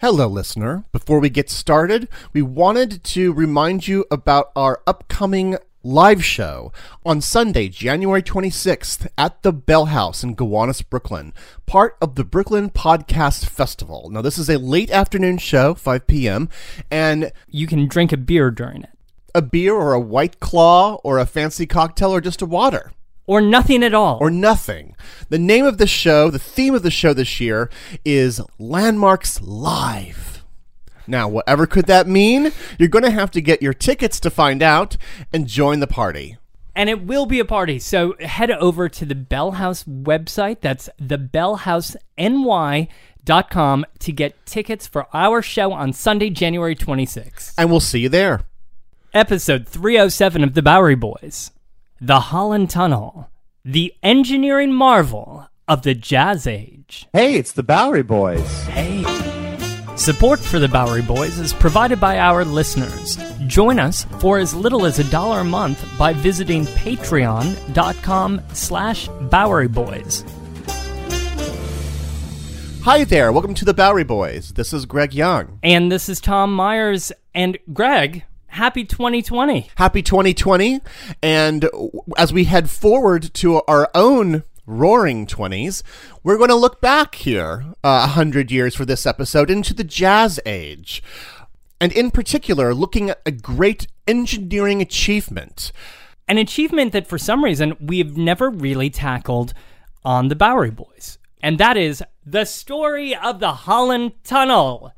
Hello, listener. Before we get started, we wanted to remind you about our upcoming live show on Sunday, January 26th at the Bell House in Gowanus, Brooklyn, part of the Brooklyn Podcast Festival. Now, this is a late afternoon show, 5 p.m., and You can drink a beer during it. a beer or a white claw or a fancy cocktail or just a water. Or nothing at all. or nothing. The name of the show, the theme of the show this year is Landmarks Live. Now, whatever could that mean? You're going to have to get your tickets to find out and join the party. and it will be a party. So head over to the Bell House website. That's thebellhouseny.com to get tickets for our show on Sunday, January 26th. And we'll see you there. Episode 307 of The Bowery Boys The Holland Tunnel, the engineering marvel of the Jazz Age. Hey, it's the Bowery Boys. Hey. Support for the Bowery Boys is provided by our listeners. Join us for as little as a dollar a month by visiting patreon.com slash Bowery Boys. Hi there. Welcome to the Bowery Boys. This is Greg Young. And this is Tom Myers and Greg. Happy 2020. Happy 2020. And as we head forward to our own roaring 20s, we're going to look back here uh, 100 years for this episode into the Jazz Age. And in particular, looking at a great engineering achievement. An achievement that for some reason we've never really tackled on the Bowery Boys. And that is the story of the Holland Tunnel.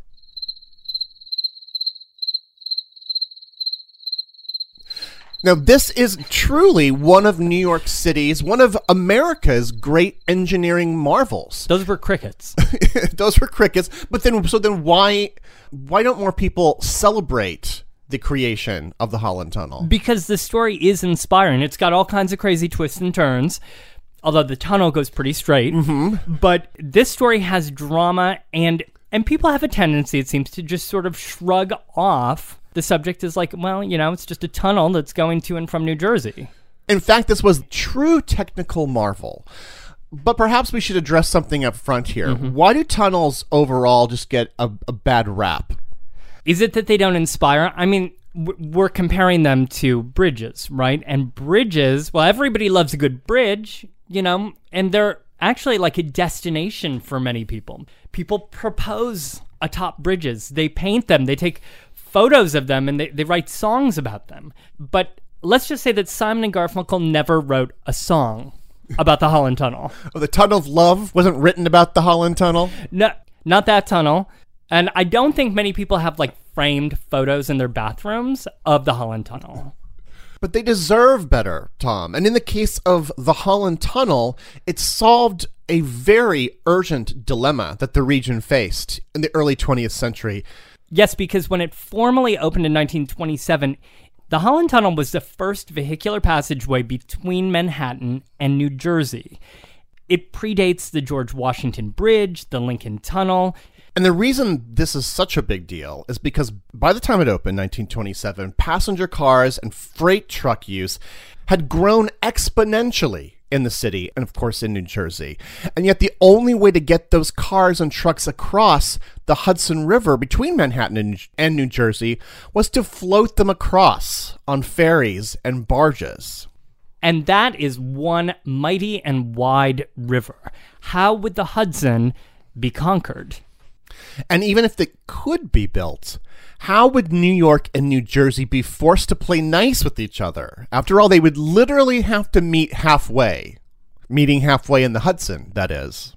Now, this is truly one of New York City's, one of America's great engineering marvels. Those were crickets. Those were crickets. But then, so then why, why don't more people celebrate the creation of the Holland Tunnel? because the story is inspiring. It's got all kinds of crazy twists and turns, although the tunnel goes pretty straight. Mm-hmm. But this story has drama, and and people have a tendency, it seems, to just sort of shrug off the subject is like, well, you know, it's just a tunnel that's going to and from New Jersey. In fact, this was true technical marvel. But perhaps we should address something up front here. Mm-hmm. Why do tunnels overall just get a, a bad rap? Is it that they don't inspire? I mean, we're comparing them to bridges, right? And bridges, well, everybody loves a good bridge, you know, and they're actually like a destination for many people. People propose atop bridges, they paint them, they take photos of them, and they, they write songs about them. But let's just say that Simon and Garfunkel never wrote a song about the Holland Tunnel. Oh, the Tunnel of Love wasn't written about the Holland Tunnel. No, not that tunnel. And I don't think many people have like framed photos in their bathrooms of the Holland Tunnel. But they deserve better, Tom. And in the case of the Holland Tunnel, it solved a very urgent dilemma that the region faced in the early 20th century. Yes, because when it formally opened in 1927, the Holland Tunnel was the first vehicular passageway between Manhattan and New Jersey. It predates the George Washington Bridge, the Lincoln Tunnel. And the reason this is such a big deal is because by the time it opened, 1927, passenger cars and freight truck use had grown exponentially in the city and, of course, in New Jersey. And yet, the only way to get those cars and trucks across the Hudson River between Manhattan and, New Jersey was to float them across on ferries and barges. And that is one mighty and wide river. How would the Hudson be conquered? And even if it could be built, how would New York and New Jersey be forced to play nice with each other? After all, they would literally have to meet halfway. Meeting halfway in the Hudson, that is.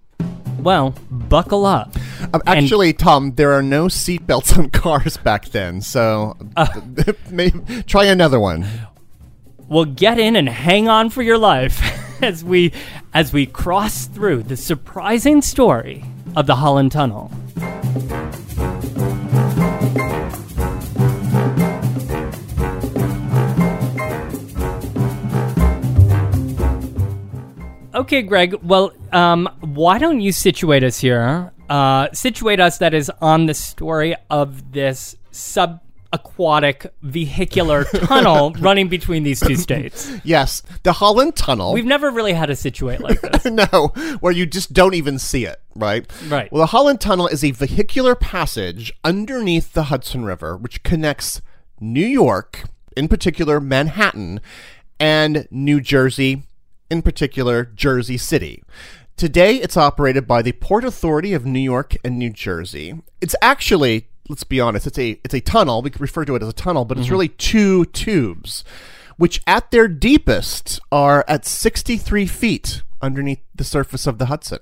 Well, buckle up. Um, actually, Tom, there are no seatbelts on cars back then, so maybe, try another one. Well, get in and hang on for your life as we as we cross through the surprising story of the Holland Tunnel. Okay, Greg. Well, um, why don't you situate us here? Uh, situate us, that is, on the story of this sub aquatic vehicular tunnel running between these two states. Yes, the Holland Tunnel. We've never really had a situate like this. no, where you just don't even see it, right? Right. Well, the Holland Tunnel is a vehicular passage underneath the Hudson River, which connects New York, in particular Manhattan, and New Jersey, in particular Jersey City. Today, it's operated by the Port Authority of New York and New Jersey. It's actually, let's be honest, it's a it's a tunnel. We could refer to it as a tunnel, but it's mm-hmm. really two tubes, which at their deepest are at 63 feet underneath the surface of the Hudson.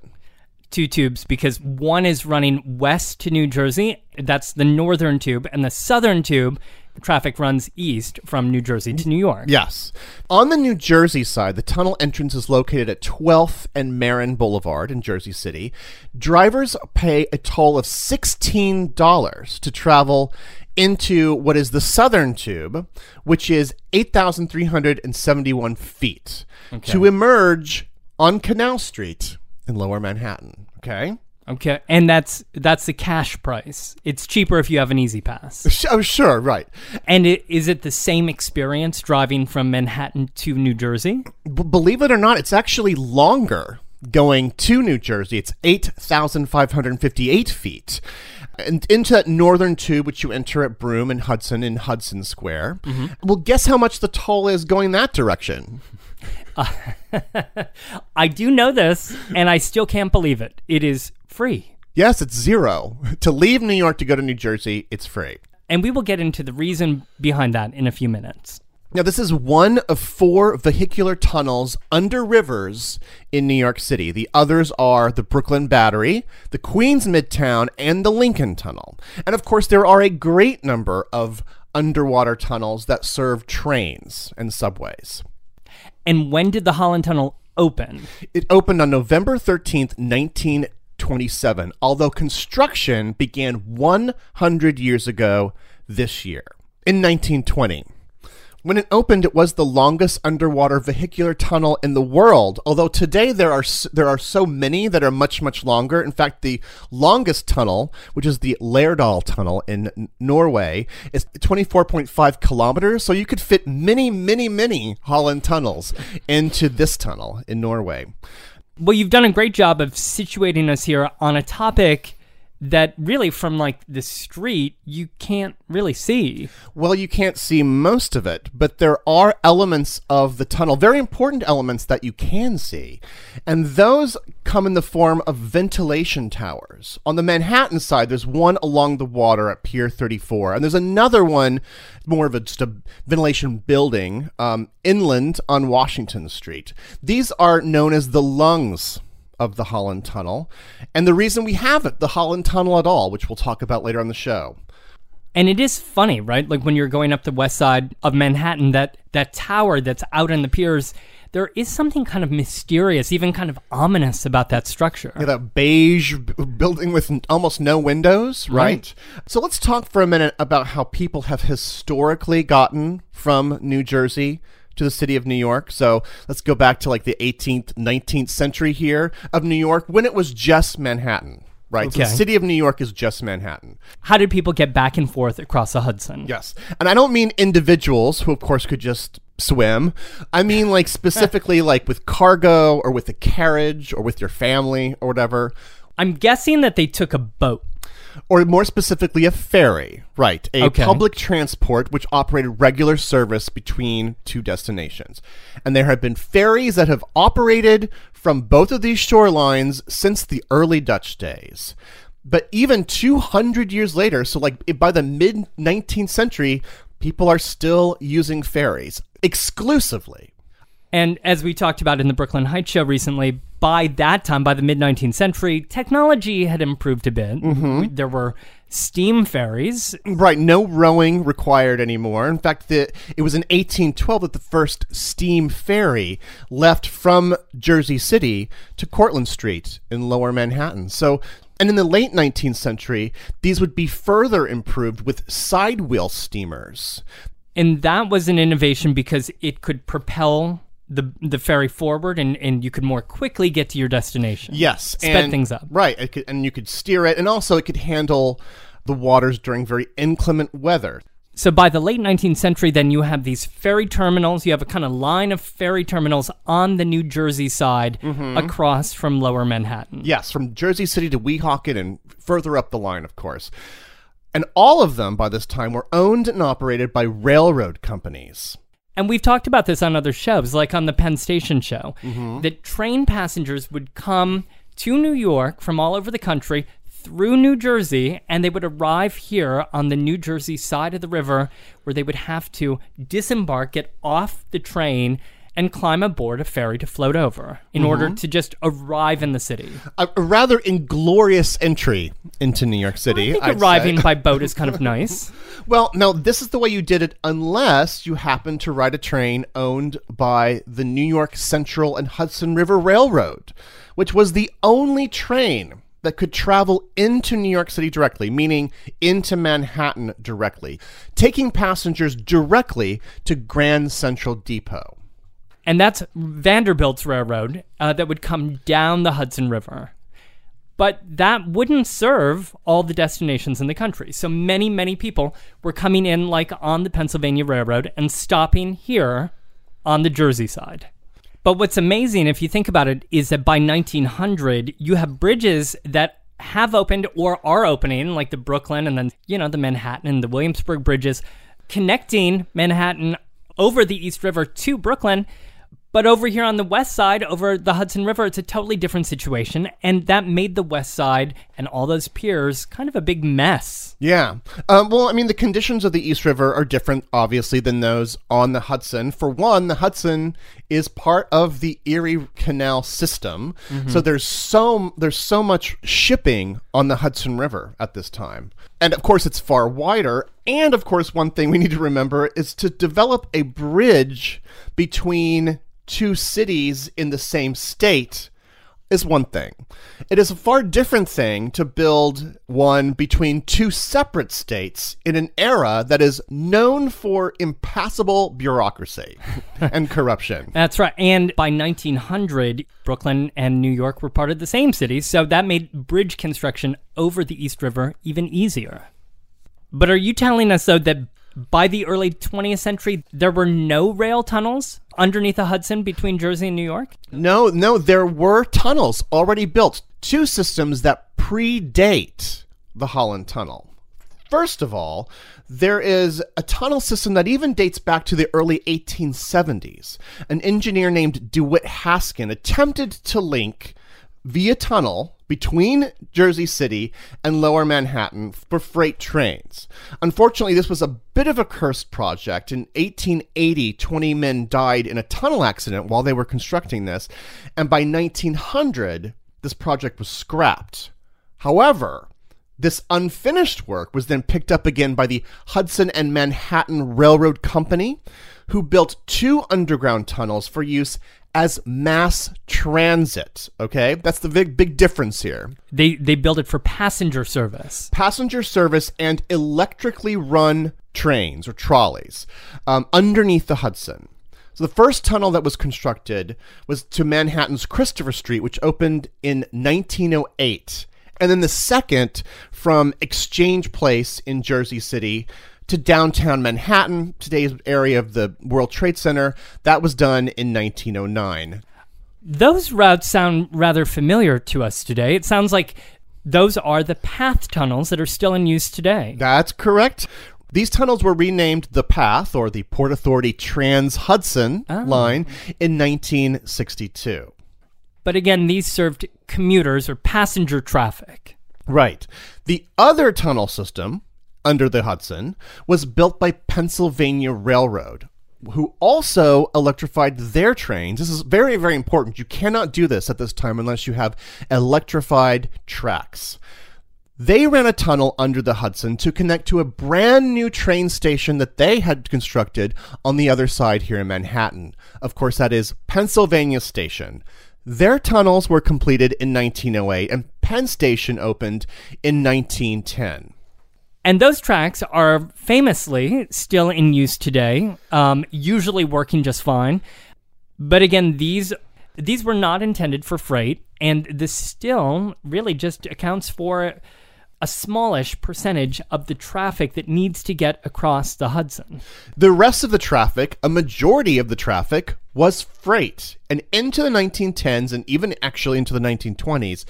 Two tubes because one is running west to New Jersey. That's the northern tube, and the southern tube traffic runs east from New Jersey to New York. Yes. On the New Jersey side, the tunnel entrance is located at 12th and Marin Boulevard in Jersey City. Drivers pay a toll of $16 to travel into what is the southern tube, which is 8,371 feet, to emerge on Canal Street in lower Manhattan. Okay? Okay, and that's that's the cash price. It's cheaper if you have an E-ZPass. Oh, sure, right. And it, is it the same experience driving from Manhattan to New Jersey? B- believe it or not, it's actually longer going to New Jersey. It's 8,558 feet. And into that northern tube, which you enter at Broome and Hudson in Hudson Square. Mm-hmm. Well, guess how much the toll is going that direction? I do know this, and I still can't believe it. It is free. Yes, it's zero. To leave New York to go to New Jersey, it's free. And we will get into the reason behind that in a few minutes. Now, this is one of four vehicular tunnels under rivers in New York City. The others are the Brooklyn Battery, the Queens Midtown, and the Lincoln Tunnel. And of course, there are a great number of underwater tunnels that serve trains and subways. And when did the Holland Tunnel open? It opened on November 13th, 1927, although construction began 100 years ago this year, in 1920. When it opened, it was the longest underwater vehicular tunnel in the world. Although today there are there are so many that are much much longer. In fact, the longest tunnel, which is the Lærdal Tunnel in Norway, is 24.5 kilometers. So you could fit many many many Holland tunnels into this tunnel in Norway. Well, you've done a great job of situating us here on a topic that really, from like the street, you can't really see. Well, you can't see most of it, but there are elements of the tunnel, very important elements that you can see. And those come in the form of ventilation towers. On the Manhattan side, there's one along the water at Pier 34, and there's another one, more of a, just a ventilation building, um, inland on Washington Street. These are known as the lungs of the Holland Tunnel, and the reason we have it, the Holland Tunnel at all, which we'll talk about later on the show. And it is funny, right? Like when you're going up the west side of Manhattan, that that tower that's out on the piers, there is something kind of mysterious, even kind of ominous about that structure. Yeah, that beige b- building with almost no windows, right? Right. So let's talk for a minute about how people have historically gotten from New Jersey to the city of New York. So let's go back to like the 18th, 19th century here of New York when it was just Manhattan, right? So the city of New York is just Manhattan. How did people get back and forth across the Hudson? Yes. And I don't mean individuals who, of course, could just swim. I mean, like, specifically, like with cargo or with a carriage or with your family or whatever. I'm guessing that they took a boat. or more specifically, a ferry. Right, a Okay. public transport which operated regular service between two destinations. And there have been ferries that have operated from both of these shorelines since the early Dutch days. But even 200 years later, so like by the mid 19th century, people are still using ferries exclusively. And as we talked about in the Brooklyn Heights show recently, by that time, by the mid 19th century, technology had improved a bit. Mm-hmm. There were steam ferries. Right, no rowing required anymore. In fact, the, it was in 1812 that the first steam ferry left from Jersey City to Cortlandt Street in lower Manhattan. So, and in the late 19th century, these would be further improved with side wheel steamers. And that was an innovation because it could propel the the ferry forward and, and you could more quickly get to your destination. Yes, Sped and- things up. Right, it could, and you could steer it, and also it could handle the waters during very inclement weather. So by the late 19th century, then you have these ferry terminals. You have a kind of line of ferry terminals on the New Jersey side Mm-hmm. across from lower Manhattan. Yes, from Jersey City to Weehawken and further up the line, of course. And all of them by this time were owned and operated by railroad companies. And we've talked about this on other shows, like on the Penn Station show, Mm-hmm. that train passengers would come to New York from all over the country through New Jersey, and they would arrive here on the New Jersey side of the river, where they would have to disembark, get off the train, and climb aboard a ferry to float over in order Mm-hmm. to just arrive in the city. A, a rather inglorious entry into New York I City. think I'd arriving by boat is kind of nice. Well, no, this is the way you did it unless you happened to ride a train owned by the New York Central and Hudson River Railroad, which was the only train that could travel into New York City directly, meaning into Manhattan directly, taking passengers directly to Grand Central Depot. And that's Vanderbilt's railroad uh, that would come down the Hudson River. But that wouldn't serve all the destinations in the country. So many, many people were coming in, like on the Pennsylvania Railroad, and stopping here on the Jersey side. But what's amazing, if you think about it, is that by 1900, you have bridges that have opened or are opening, like the Brooklyn and then, you know, the Manhattan and the Williamsburg bridges, connecting Manhattan over the East River to Brooklyn. But over here on the west side, over the Hudson River, it's a totally different situation. And that made the west side and all those piers kind of a big mess. Yeah. Um, well, I mean, the conditions of the East River are different, obviously, than those on the Hudson. For one, the Hudson is part of the Erie Canal system, so there's so there's so much shipping on the Hudson River at this time, and of course, it's far wider. And of course, one thing we need to remember is to develop a bridge between two cities in the same state is one thing. It is a far different thing to build one between two separate states in an era that is known for impassable bureaucracy and corruption. That's right. And by 1900, Brooklyn and New York were part of the same city, so that made bridge construction over the East River even easier. But are you telling us, though, that by the early 20th century, there were no rail tunnels underneath the Hudson between Jersey and New York? No, no, there were tunnels already built, two systems that predate the Holland Tunnel. First of all, there is a tunnel system that even dates back to the early 1870s. An engineer named DeWitt Haskin attempted to link via tunnel between Jersey City and Lower Manhattan for freight trains. Unfortunately, this was a bit of a cursed project. In 1880, 20 men died in a tunnel accident while they were constructing this, and by 1900, this project was scrapped. However, this unfinished work was then picked up again by the Hudson and Manhattan Railroad Company, who built two underground tunnels for use as mass transit. Okay, that's the big big difference here. They, they built it for passenger service. Passenger service and electrically run trains or trolleys um, underneath the Hudson. So the first tunnel that was constructed was to Manhattan's Christopher Street, which opened in 1908. And then the second from Exchange Place in Jersey City to downtown Manhattan, today's area of the World Trade Center, that was done in 1909. Those routes sound rather familiar to us today. It sounds like Those are the PATH tunnels that are still in use today. That's correct. These tunnels were renamed the PATH, or the Port Authority Trans Hudson Oh. line, in 1962. But again, these served commuters or passenger traffic. Right. The other tunnel system under the Hudson was built by Pennsylvania Railroad, who also electrified their trains. This is very, very important. You cannot do this at this time unless you have electrified tracks. They ran a tunnel under the Hudson to connect to a brand new train station that they had constructed on the other side here in Manhattan. Of course, that is Pennsylvania Station. Their tunnels were completed in 1908 and Penn Station opened in 1910. And those tracks are famously still in use today, um, usually working just fine. But again, these these were not intended for freight, and this still really just accounts for a smallish percentage of the traffic that needs to get across the Hudson. The rest of the traffic, a majority of the traffic, was freight. And into the 1910s and even actually into the 1920s,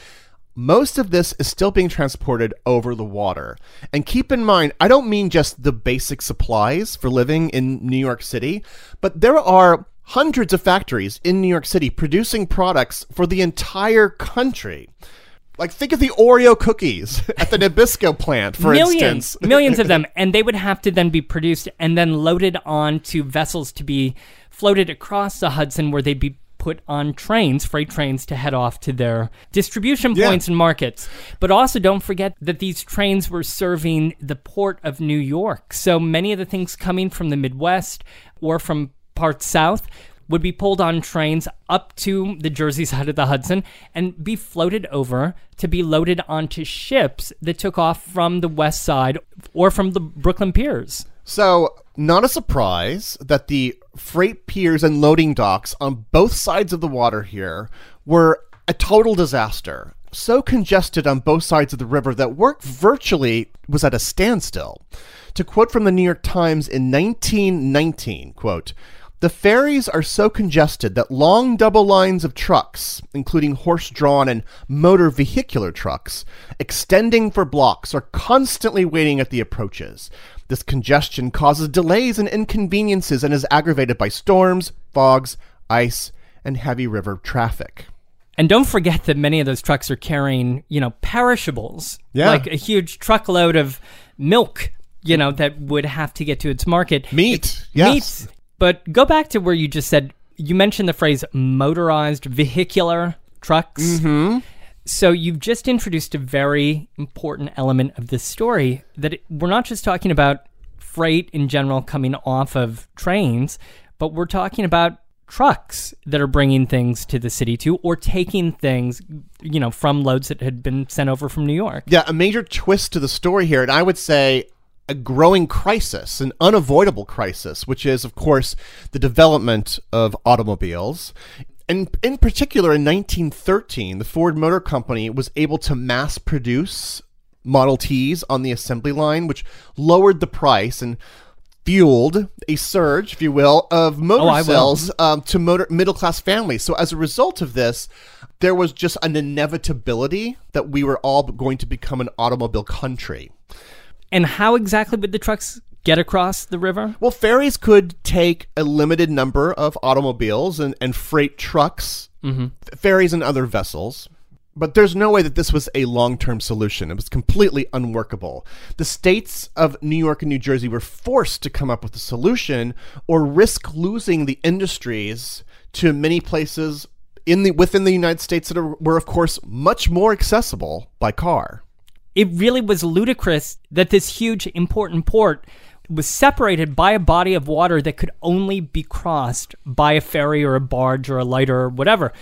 most of this is still being transported over the water. And keep in mind, I don't mean just the basic supplies for living in New York City, but there are hundreds of factories in New York City producing products for the entire country. Like think of the Oreo cookies at the Nabisco plant, for millions, instance. millions of them, and they would have to then be produced and then loaded onto vessels to be floated across the Hudson, where they'd be put on trains, freight trains, to head off to their distribution Yeah. points and markets. But also, don't forget that these trains were serving the port of New York. So many of the things coming from the Midwest or from parts south would be pulled on trains up to the Jersey side of the Hudson and be floated over to be loaded onto ships that took off from the west side or from the Brooklyn piers. So, not a surprise that the freight piers and loading docks on both sides of the water here were a total disaster. So congested on both sides of the river that work virtually was at a standstill. To quote from the New York Times in 1919, quote, the ferries are so congested that long double lines of trucks, including horse drawn and motor vehicular trucks, extending for blocks, are constantly waiting at the approaches. This congestion causes delays and inconveniences and is aggravated by storms, fogs, ice, and heavy river traffic. And don't forget that many of those trucks are carrying, you know, perishables. Yeah. Like a huge truckload of milk, you know, that would have to get to its market. Meat, yes. Meat. But go back to where you just said, you mentioned the phrase motorized vehicular trucks. Mm-hmm. So you've just introduced a very important element of this story that it, we're not just talking about freight in general coming off of trains, but we're talking about trucks that are bringing things to the city too, or taking things, you know, from loads that had been sent over from New York. Yeah, a major twist to the story here, and I would say a growing crisis, an unavoidable crisis, which is, of course, the development of automobiles. And in particular, in 1913, the Ford Motor Company was able to mass produce Model Ts on the assembly line, which lowered the price and fueled a surge, if you will, of motor Oh, sales um, to motor middle class families. So as a result of this, there was just an inevitability that we were all going to become an automobile country. And how exactly would the trucks get across the river? Well, ferries could take a limited number of automobiles and, and freight trucks, mm-hmm. f- ferries and other vessels. But there's no way that this was a long term solution. It was completely unworkable. The states of New York and New Jersey were forced to come up with a solution or risk losing the industries to many places in the within the United States that are, were, of course, much more accessible by car. it really was ludicrous that this huge important port was separated by a body of water that could only be crossed by a ferry or a barge or a lighter or whatever.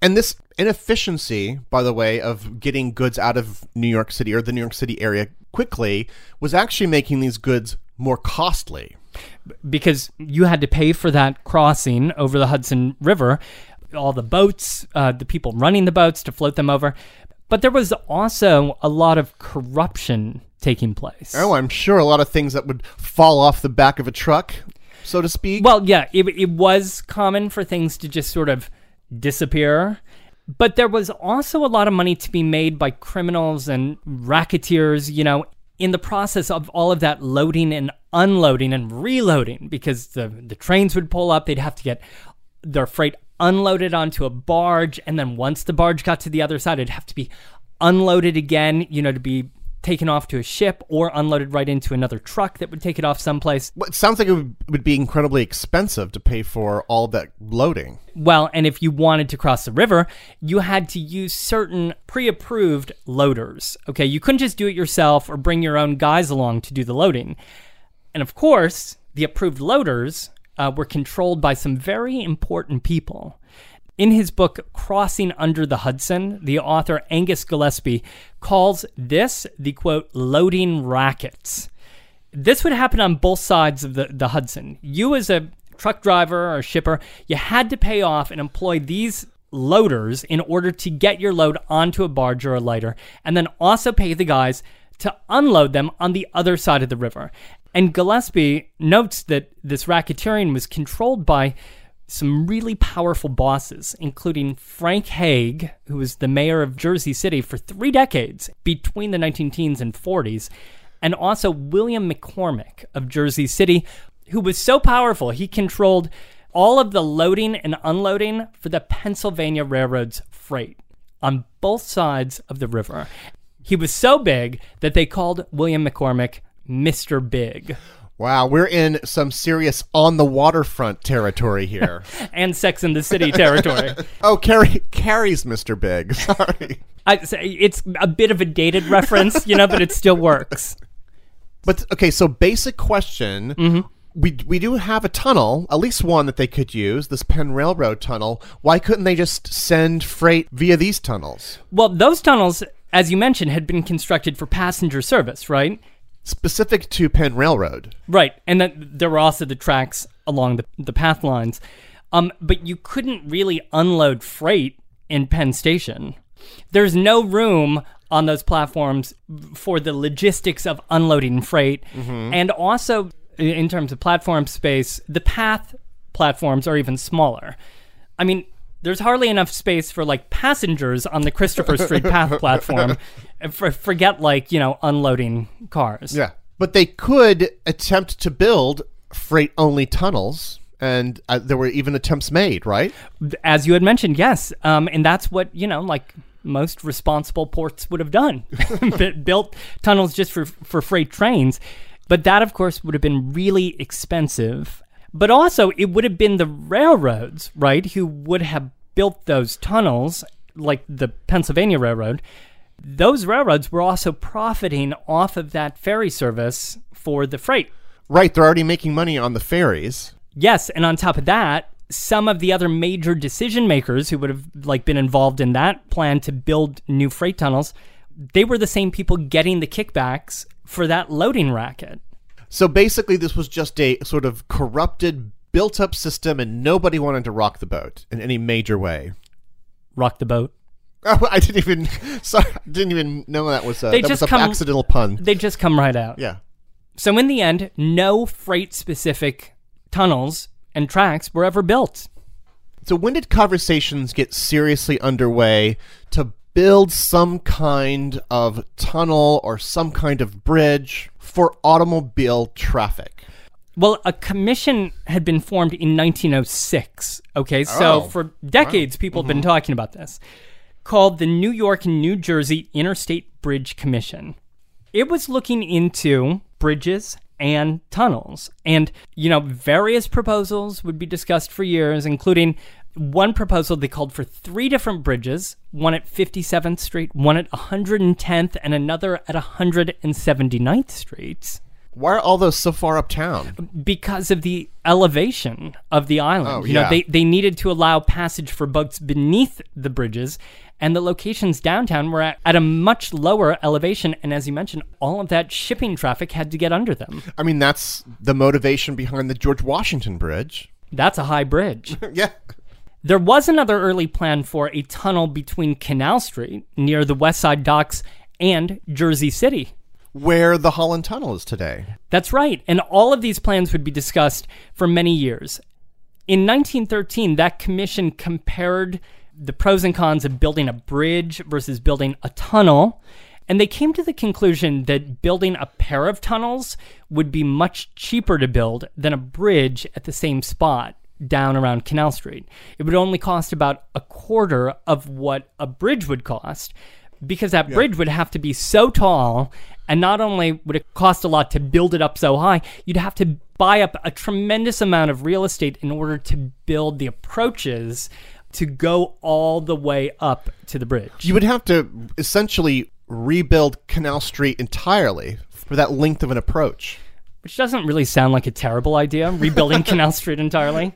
And this inefficiency, by the way, of getting goods out of New York City or the New York City area quickly was actually making these goods more costly. because you had to pay for that crossing over the Hudson River, all the boats, uh, the people running the boats to float them over. But there was also a lot of corruption taking place. Oh, I'm sure a lot of things that would fall off the back of a truck, so to speak. Well, yeah, it, it was common for things to just sort of disappear. But there was also a lot of money to be made by criminals and racketeers, you know, in the process of all of that loading and unloading and reloading because the, the trains would pull up, they'd have to get their freight unloaded onto a barge. And then once the barge got to the other side, it'd have to be unloaded again, you know, to be taken off to a ship or unloaded right into another truck that would take it off someplace. Well, it sounds like it would, would be incredibly expensive to pay for all that loading. Well, and if you wanted to cross the river, you had to use certain pre approved loaders. Okay, you couldn't just do it yourself or bring your own guys along to do the loading. And of course, the approved loaders uh, were controlled by some very important people. In his book, Crossing Under the Hudson, the author Angus Gillespie calls this the quote, loading rackets. This would happen on both sides of the, the Hudson. You, as a truck driver or shipper, you had to pay off and employ these loaders in order to get your load onto a barge or a lighter, and then also pay the guys to unload them on the other side of the river. And Gillespie notes that this racketeering was controlled by some really powerful bosses, including Frank Hague, who was the mayor of Jersey City for three decades between the 19 teens and 40s, and also William McCormack of Jersey City, who was so powerful he controlled all of the loading and unloading for the Pennsylvania Railroad's freight on both sides of the river. He was so big that they called William McCormack Mr. Big. Wow, we're in some serious on the waterfront territory here. and Sex in the City territory. oh, Carrie, Carrie's Mr. Big. Sorry. I say it's a bit of a dated reference, you know, but it still works. But okay, so basic question. Mm-hmm. We, we do have a tunnel, at least one that they could use, this Penn Railroad tunnel. Why couldn't they just send freight via these tunnels? Well, those tunnels, as you mentioned, had been constructed for passenger service, right? Specific to Penn Railroad. Right. And then there were also the tracks along the, the PATH lines. Um, but you couldn't really unload freight in Penn Station. There's no room on those platforms for the logistics of unloading freight. And also, in terms of platform space, the PATH platforms are even smaller. I mean, there's hardly enough space for like passengers on the Christopher Street PATH platform. For, forget like, you know, unloading cars. Yeah. But they could attempt to build freight only tunnels, and uh, there were even attempts made, right? as you had mentioned, yes, um, and that's what you know, like most responsible ports would have done, built tunnels just for for freight trains. But that, of course, would have been really expensive. But also, it would have been the railroads, right, who would have built those tunnels, like the Pennsylvania Railroad. Those railroads were also profiting off of that ferry service for the freight. Right, they're already making money on the ferries. Yes, and on top of that, some of the other major decision makers who would have like been involved in that plan to build new freight tunnels, they were the same people getting the kickbacks for that loading racket. So basically, this was just a sort of corrupted, built up system, and nobody wanted to rock the boat in any major way. Rock the boat. Oh, I didn't even. Sorry, I didn't even know that was a, They that just was come- an accidental pun. They just come right out. Yeah. So in the end, no freight specific tunnels and tracks were ever built. So when did conversations get seriously underway to build some kind of tunnel or some kind of bridge for automobile traffic? Well, a commission had been formed in 1906. Okay, so Oh, for decades, people have been mm-hmm. talking about this, called the New York and New Jersey Interstate Bridge Commission. It was looking into bridges and tunnels. And, you know, various proposals would be discussed for years, including one proposal they called for three different bridges one at 57th Street, one at 110th, and another at 179th Street Why are all those so far uptown? because of the elevation of the island. Oh, you know, yeah. they, they needed to allow passage for boats beneath the bridges, and the locations downtown were at, at a much lower elevation. And as you mentioned, all of that shipping traffic had to get under them. I mean, that's the motivation behind the George Washington Bridge. That's a high bridge. yeah. There was another early plan for a tunnel between Canal Street near the West Side docks and Jersey City. Where the Holland Tunnel is today. That's right. And all of these plans would be discussed for many years. In 1913, that commission compared the pros and cons of building a bridge versus building a tunnel. And they came to the conclusion that building a pair of tunnels would be much cheaper to build than a bridge at the same spot down around Canal Street. It would only cost about a quarter of what a bridge would cost because that bridge would have to be so tall and not only would it cost a lot to build it up so high, you'd have to buy up a tremendous amount of real estate in order to build the approaches to go all the way up to the bridge. You would have to essentially rebuild Canal Street entirely for that length of an approach. which doesn't really sound like a terrible idea, rebuilding Canal Street entirely.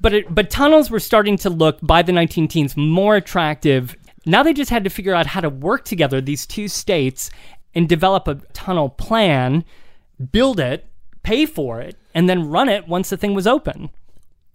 But it, but tunnels were starting to look by the 19 teens more attractive. Now they just had to figure out how to work together these two states and develop a tunnel plan, build it, pay for it, and then run it once the thing was open.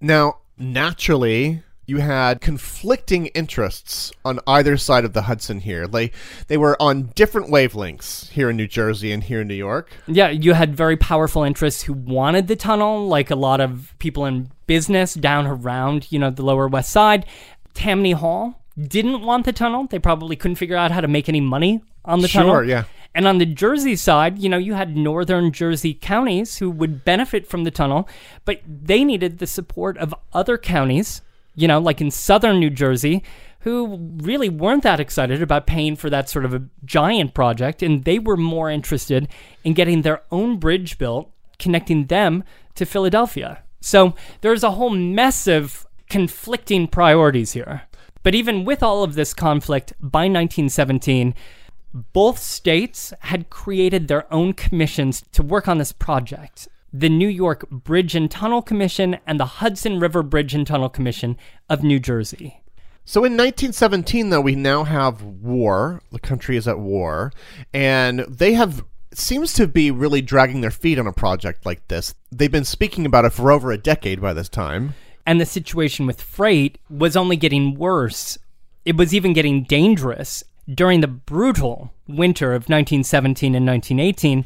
Now, naturally, you had conflicting interests on either side of the Hudson here. They they were on different wavelengths here in New Jersey and here in New York. Yeah, you had very powerful interests who wanted the tunnel, like a lot of people in business down around, you know, the Lower West Side. Tammany Hall didn't want the tunnel. They probably couldn't figure out how to make any money on the Sure, tunnel. yeah. And on the Jersey side, you know, you had northern Jersey counties who would benefit from the tunnel, but they needed the support of other counties, you know, like in southern New Jersey, who really weren't that excited about paying for that sort of a giant project. And they were more interested in getting their own bridge built, connecting them to Philadelphia. So there's a whole mess of conflicting priorities here. But even with all of this conflict, by 1917, both states had created their own commissions to work on this project the New York Bridge and Tunnel Commission and the Hudson River Bridge and Tunnel Commission of New Jersey. So in 1917, though, we now have war. The country is at war, and they have seems to be really dragging their feet on a project like this. They've been speaking about it for over a decade by this time. And the situation with freight was only getting worse. It was even getting dangerous during the brutal winter of 1917 and 1918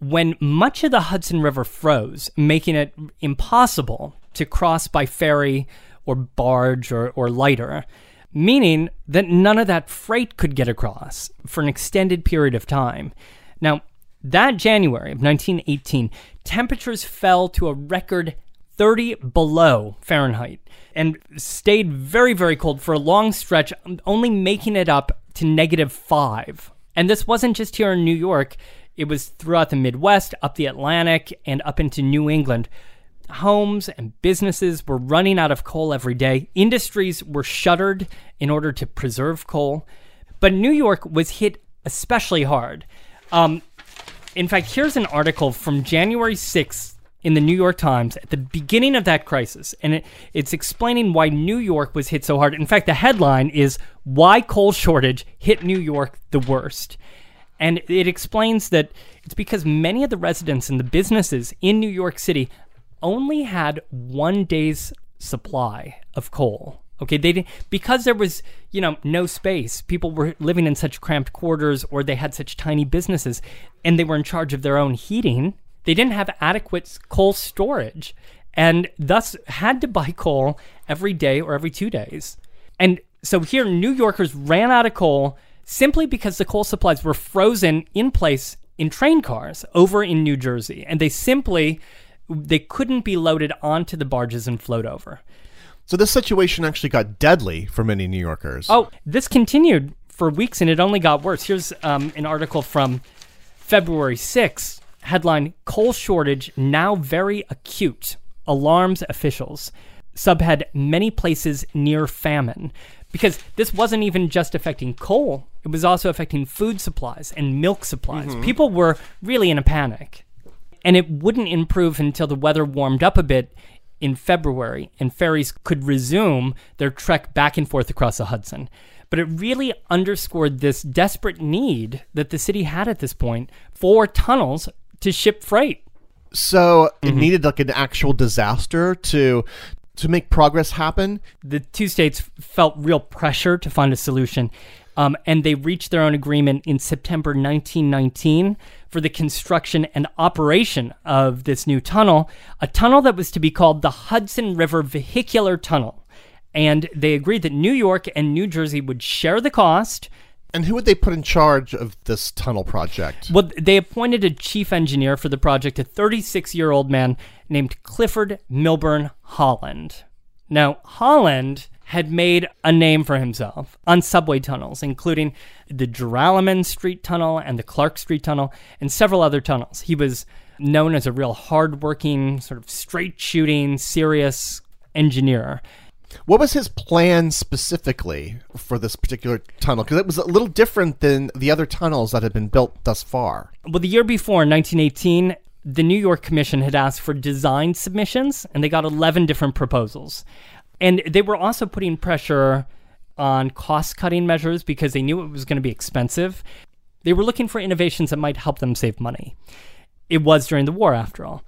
when much of the Hudson River froze, making it impossible to cross by ferry or barge or, or lighter, meaning that none of that freight could get across for an extended period of time. Now, that January of 1918, temperatures fell to a record 30 below Fahrenheit and stayed very, very cold for a long stretch, only making it up to negative five. And this wasn't just here in New York, it was throughout the Midwest, up the Atlantic, and up into New England. Homes and businesses were running out of coal every day. Industries were shuttered in order to preserve coal. But New York was hit especially hard. Um, in fact, here's an article from January 6th in the New York Times at the beginning of that crisis, and it, it's explaining why New York was hit so hard. In fact, the headline is Why Coal Shortage Hit New York the Worst. And it explains that it's because many of the residents and the businesses in New York City only had one day's supply of coal. Okay, they didn't because there was, you know, no space. People were living in such cramped quarters or they had such tiny businesses and they were in charge of their own heating. They didn't have adequate coal storage and thus had to buy coal every day or every 2 days. And so here New Yorkers ran out of coal simply because the coal supplies were frozen in place in train cars over in New Jersey and they simply they couldn't be loaded onto the barges and float over. So this situation actually got deadly for many New Yorkers. Oh, this continued for weeks and it only got worse. Here's um, an article from February 6, headline Coal shortage now very acute, alarms officials. Subhead Many places near famine. Because this wasn't even just affecting coal, it was also affecting food supplies and milk supplies. People were really in a panic. And it wouldn't improve until the weather warmed up a bit in February and ferries could resume their trek back and forth across the Hudson. But it really underscored this desperate need that the city had at this point for tunnels to ship freight. So it mm-hmm. needed like an actual disaster to to make progress happen. The two states felt real pressure to find a solution, um, and they reached their own agreement in September 1919 for the construction and operation of this new tunnel, a tunnel that was to be called the Hudson River Vehicular Tunnel. And they agreed that New York and New Jersey would share the cost. And who would they put in charge of this tunnel project? Well, they appointed a chief engineer for the project, a 36 year old man named Clifford Milburn Holland. Now, Holland had made a name for himself on subway tunnels, including the Joralemon Street Tunnel and the Clark Street Tunnel, and several other tunnels. He was known as a real hardworking, sort of straight shooting, serious engineer. What was his plan specifically for this particular tunnel? Because it was a little different than the other tunnels that had been built thus far. Well, the year before, in 1918, the New York Commission had asked for design submissions, and they got 11 different proposals. And they were also putting pressure on cost cutting measures because they knew it was going to be expensive. They were looking for innovations that might help them save money. It was during the war, after all.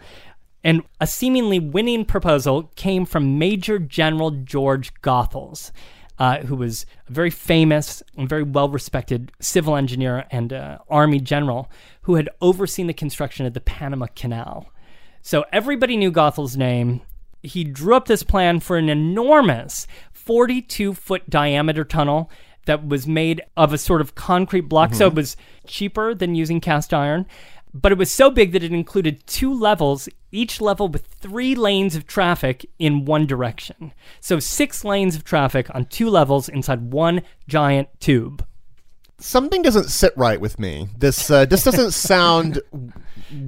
And a seemingly winning proposal came from Major General George Goethals, uh, who was a very famous and very well respected civil engineer and uh, army general who had overseen the construction of the Panama Canal. So everybody knew Goethals' name he drew up this plan for an enormous 42 foot diameter tunnel that was made of a sort of concrete block. Mm-hmm. So it was cheaper than using cast iron. But it was so big that it included two levels, each level with three lanes of traffic in one direction. So six lanes of traffic on two levels inside one giant tube something doesn't sit right with me. This uh, this doesn't sound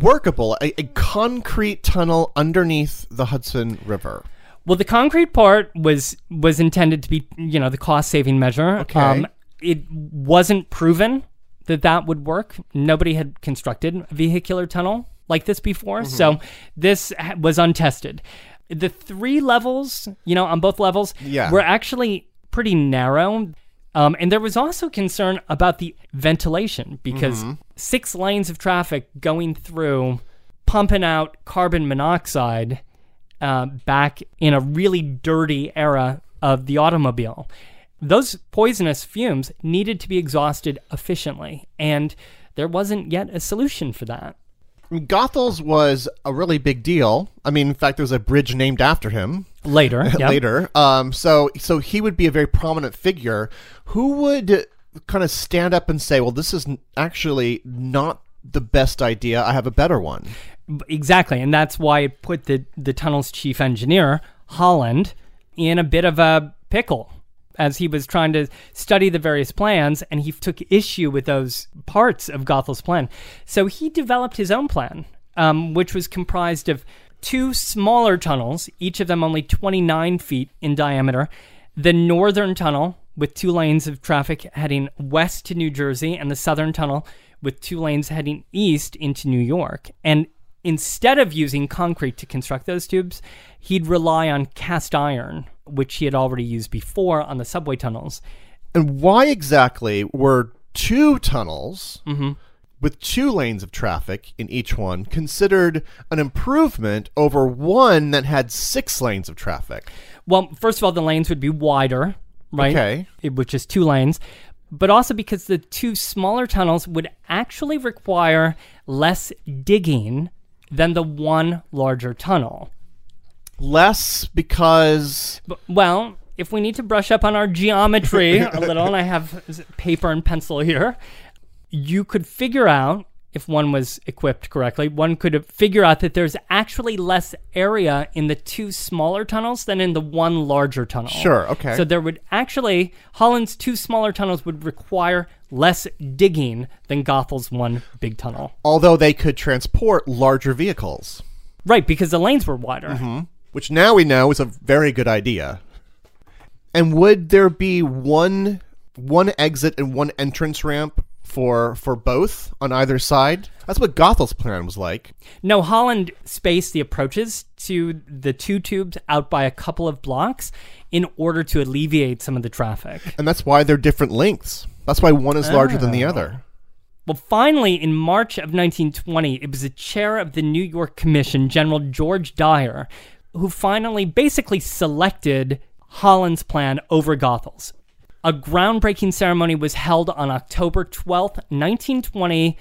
workable. A, a, concrete tunnel underneath the Hudson River. Well, the concrete part was was intended to be, you know, the cost saving measure. Okay. Um, it wasn't proven that that would work. Nobody had constructed a vehicular tunnel like this before, mm-hmm. so this was untested. The three levels, you know, on both levels, yeah. were actually pretty narrow. Um, and there was also concern about the ventilation because mm-hmm. six lanes of traffic going through, pumping out carbon monoxide uh, back in a really dirty era of the automobile. Those poisonous fumes needed to be exhausted efficiently, and there wasn't yet a solution for that. Goethals was a really big deal. I mean, in fact, there's a bridge named after him later. Yep. later, um, so so he would be a very prominent figure. Who would kind of stand up and say, "Well, this is actually not the best idea. I have a better one." Exactly, and that's why it put the the tunnel's chief engineer Holland in a bit of a pickle as he was trying to study the various plans, and he took issue with those parts of Goethals' plan. So he developed his own plan, um, which was comprised of two smaller tunnels, each of them only 29 feet in diameter. The northern tunnel, with two lanes of traffic heading west to New Jersey, and the southern tunnel, with two lanes heading east into New York. And instead of using concrete to construct those tubes, he'd rely on cast iron which he had already used before on the subway tunnels. And why exactly were two tunnels mm-hmm. With two lanes of traffic in each one considered an improvement over one that had six lanes of traffic? Well, first of all, the lanes would be wider, right? Okay. It, which is two lanes. But also because the two smaller tunnels would actually require less digging than the one larger tunnel less because well if we need to brush up on our geometry a little and i have paper and pencil here you could figure out if one was equipped correctly one could figure out that there's actually less area in the two smaller tunnels than in the one larger tunnel. Sure okay. So there would actually holland's two smaller tunnels would require less digging than goethal's one big tunnel. Although they could transport larger vehicles. Right because the lanes were wider. Mm-hmm. Which now we know is a very good idea. And would there be one one exit and one entrance ramp for for both on either side? That's what Goethal's plan was like. No, Holland spaced the approaches to the two tubes out by a couple of blocks in order to alleviate some of the traffic. And that's why they're different lengths. That's why one is larger oh. than the oh. other. Well, finally, in March of 1920, it was the chair of the New York Commission, General George Dyer, who finally basically selected Holland's plan over Goethals. A groundbreaking ceremony was held on October 12, 1920,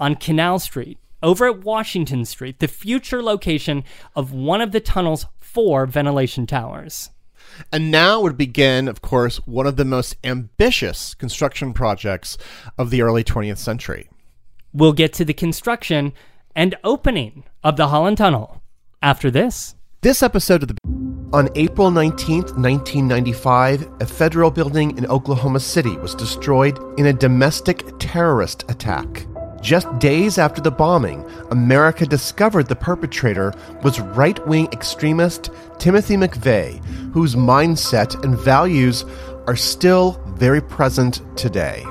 on Canal Street, over at Washington Street, the future location of one of the tunnel's four ventilation towers. And now would begin, of course, one of the most ambitious construction projects of the early 20th century. We'll get to the construction and opening of the Holland Tunnel after this. This episode of the on April 19th, 1995, a federal building in Oklahoma City was destroyed in a domestic terrorist attack. Just days after the bombing, America discovered the perpetrator was right wing extremist Timothy McVeigh, whose mindset and values are still very present today.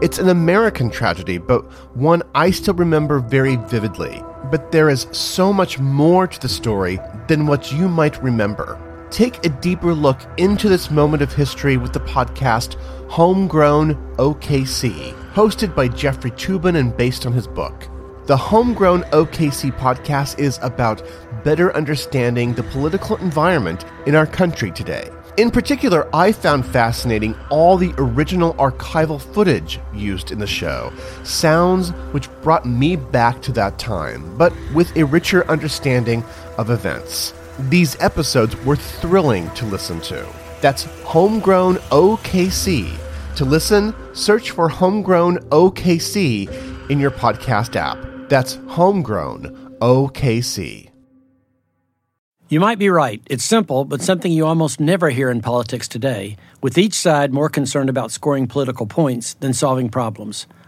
It's an American tragedy, but one I still remember very vividly. But there is so much more to the story than what you might remember. Take a deeper look into this moment of history with the podcast Homegrown OKC, hosted by Jeffrey Toobin and based on his book. The Homegrown OKC podcast is about better understanding the political environment in our country today. In particular, I found fascinating all the original archival footage used in the show, sounds which brought me back to that time, but with a richer understanding of events. These episodes were thrilling to listen to. That's Homegrown OKC. To listen, search for Homegrown OKC in your podcast app. That's Homegrown OKC. You might be right. It's simple, but something you almost never hear in politics today, with each side more concerned about scoring political points than solving problems.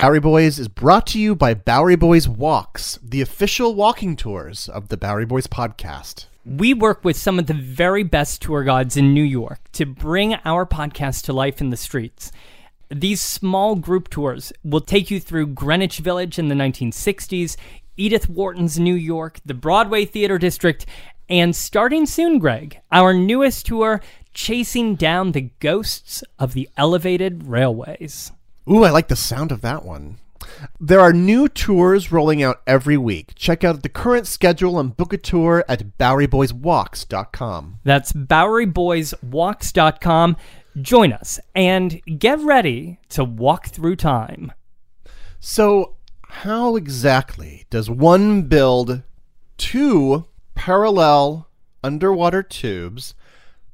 Bowery Boys is brought to you by Bowery Boys Walks, the official walking tours of the Bowery Boys podcast. We work with some of the very best tour guides in New York to bring our podcast to life in the streets. These small group tours will take you through Greenwich Village in the 1960s, Edith Wharton's New York, the Broadway Theater District, and starting soon, Greg, our newest tour, Chasing Down the Ghosts of the Elevated Railways. Ooh, I like the sound of that one. There are new tours rolling out every week. Check out the current schedule and book a tour at BoweryBoysWalks.com. That's BoweryBoysWalks.com. Join us and get ready to walk through time. So, how exactly does one build two parallel underwater tubes,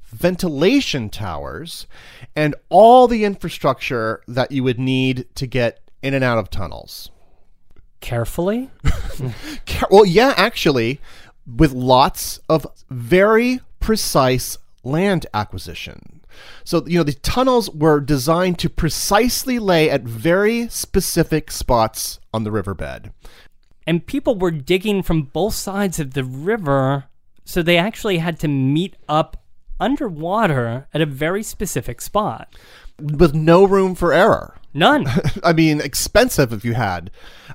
ventilation towers, and all the infrastructure that you would need to get in and out of tunnels? Carefully? Ca- Well, yeah, actually, with lots of very precise land acquisition. So, you know, the tunnels were designed to precisely lay at very specific spots on the riverbed. and people were digging from both sides of the river, so they actually had to meet up underwater at a very specific spot. with no room for error. None. I mean, expensive if you had.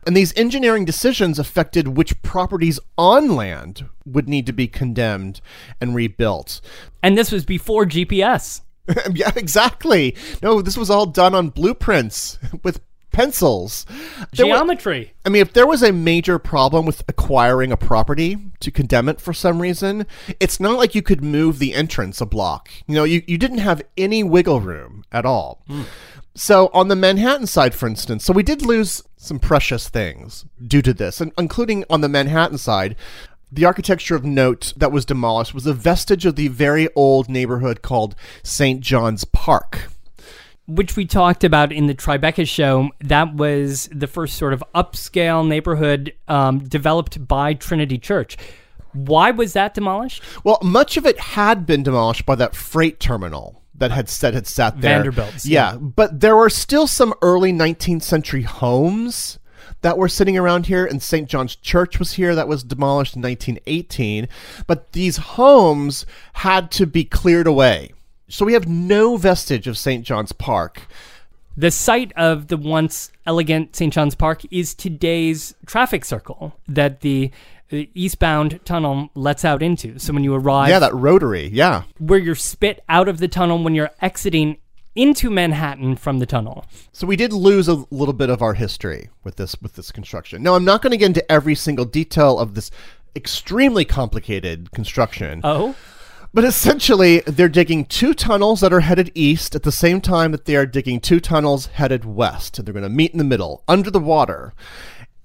And these engineering decisions affected which properties on land would need to be condemned and rebuilt. and this was before GPS. yeah, exactly. No, this was all done on blueprints with pencils. There Geometry. I mean, if there was a major problem with acquiring a property to condemn it for some reason, it's not like you could move the entrance a block. You know, you, you didn't have any wiggle room at all. Hmm. So, on the Manhattan side, for instance, so we did lose some precious things due to this, and including on the Manhattan side. The architecture of note that was demolished was a vestige of the very old neighborhood called St. John's Park. Which we talked about in the Tribeca show, that was the first sort of upscale neighborhood um, developed by Trinity Church. Why was that demolished? Well, much of it had been demolished by that freight terminal that had said had sat there. Vanderbilts, Yeah. yeah. But there were still some early 19th century homes that were sitting around here, and St. John's Church was here that was demolished in 1918. But these homes had to be cleared away. So we have no vestige of St. John's Park. The site of the once elegant St. John's Park is today's traffic circle that the, the eastbound tunnel lets out into. So when you arrive, Yeah, that rotary. Yeah. where you're spit out of the tunnel when you're exiting into Manhattan from the tunnel. So we did lose a little bit of our history with this with this construction. Now I'm not going to get into every single detail of this extremely complicated construction. Oh, But essentially, they're digging two tunnels that are headed east at the same time that they are digging two tunnels headed west. And they're going to meet in the middle, under the water.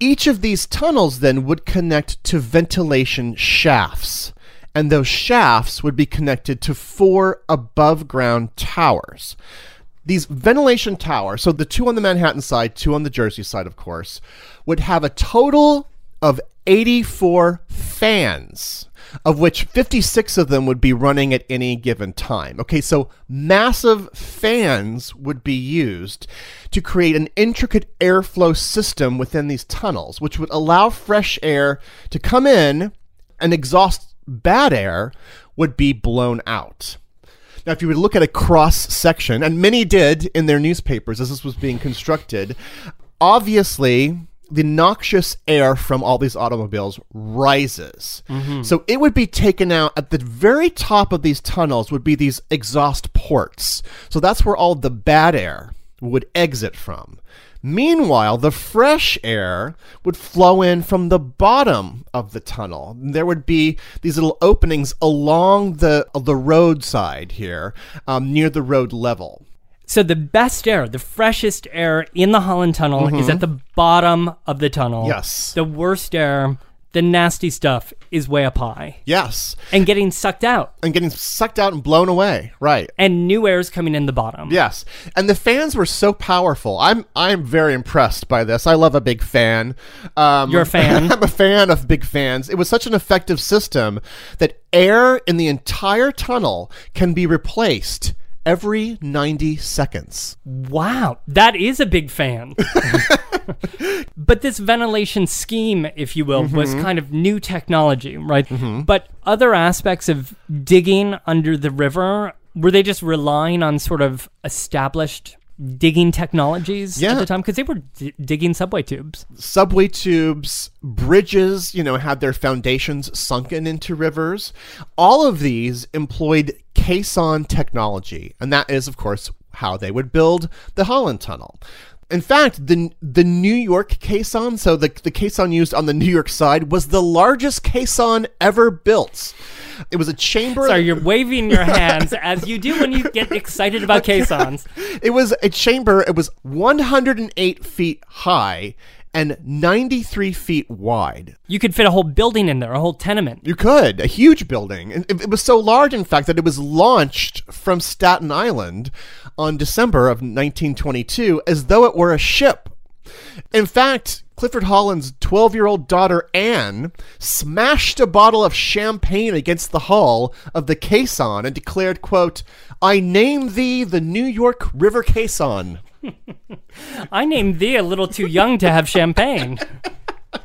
Each of these tunnels then would connect to ventilation shafts. And those shafts would be connected to four above ground towers. These ventilation towers, so the two on the Manhattan side, two on the Jersey side, of course, would have a total of 84 fans, of which 56 of them would be running at any given time. Okay, so massive fans would be used to create an intricate airflow system within these tunnels, which would allow fresh air to come in and exhaust bad air would be blown out. Now, if you would look at a cross section, and many did in their newspapers as this was being constructed, obviously the noxious air from all these automobiles rises. So it would be taken out at the very top of these tunnels would be these exhaust ports. So that's where all the bad air would exit from. Meanwhile, the fresh air would flow in from the bottom of the tunnel. There would be these little openings along the the roadside here, um, near the road level. So the best air, the freshest air in the Holland Tunnel is at the bottom of the tunnel. Mm-hmm. Yes. The worst air, the nasty stuff, is way up high Yes, and getting sucked out. and getting sucked out and blown away. Right. And new air is coming in the bottom. Yes, and the fans were so powerful. I'm I'm very impressed by this. I love a big fan. Um, You're a fan? I'm a fan of big fans. It was such an effective system that air in the entire tunnel can be replaced every 90 seconds. Wow, that is a big fan. but this ventilation scheme, if you will, was Mm-hmm. kind of new technology, right? But other aspects of digging under the river, were they just relying on sort of established digging technologies Yeah. at the time? Because they were d- digging subway tubes. subway tubes, bridges, you know, had their foundations sunken into rivers. All of these employed caisson technology, and that is, of course, how they would build the Holland Tunnel. In fact, the the New York caisson, so the the caisson used on the New York side, was the largest caisson ever built. It was a chamber. Sorry, you're waving your hands as you do when you get excited about caissons. It was a chamber. It was 108 feet high and 93 feet wide. You could fit a whole building in there, a whole tenement. You could. A huge building. And It, it was so large, in fact, that it was launched from Staten Island on December of 1922 as though it were a ship. In fact, Clifford Holland's 12 year old daughter Anne smashed a bottle of champagne against the hull of the caisson and declared, quote, I name thee the New York River Caisson. I named thee a little too young to have champagne.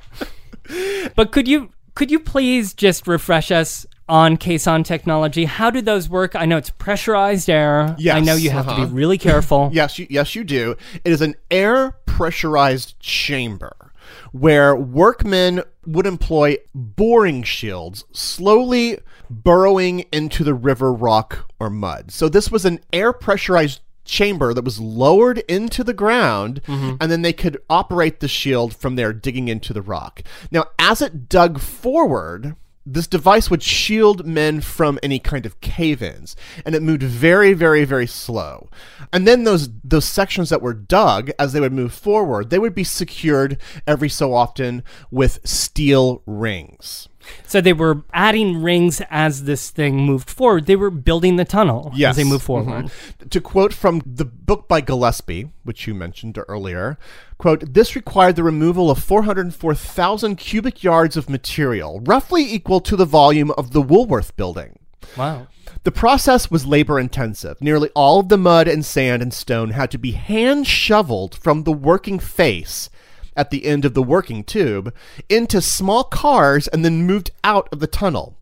but could you could you please just refresh us on caisson technology? How do those work? I know it's pressurized air. Yes, I know you have to uh-huh. be really careful. Yes, you, yes, you do. It is an air pressurized chamber where workmen would employ boring shields, slowly burrowing into the river rock or mud. So this was an air pressurized chamber that was lowered into the ground and then they could operate the shield from there digging into the rock. Now, as it dug forward, this device would shield men from any kind of cave-ins and it moved very very very slow. And then those those sections that were dug as they would move forward they would be secured every so often with steel rings So they were adding rings as this thing moved forward. They were building the tunnel as they moved forward. Mhm. To quote from the book by Gillespie, which you mentioned earlier, quote, this required the removal of 404,000 cubic yards of material, roughly equal to the volume of the Woolworth building. Wow. The process was labor intensive. Nearly all of the mud and sand and stone had to be hand shoveled from the working face at the end of the working tube into small cars and then moved out of the tunnel.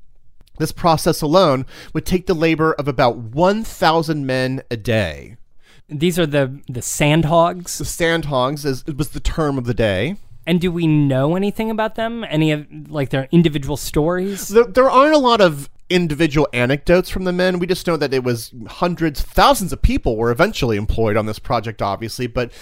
This process alone would take the labor of about 1,000 men a day. These are the the sandhogs. The sandhogs is, was the term of the day. And do we know anything about them? Any of like their individual stories? There, there aren't a lot of individual anecdotes from the men. We just know that it was hundreds, thousands of people were eventually employed on this project, obviously, but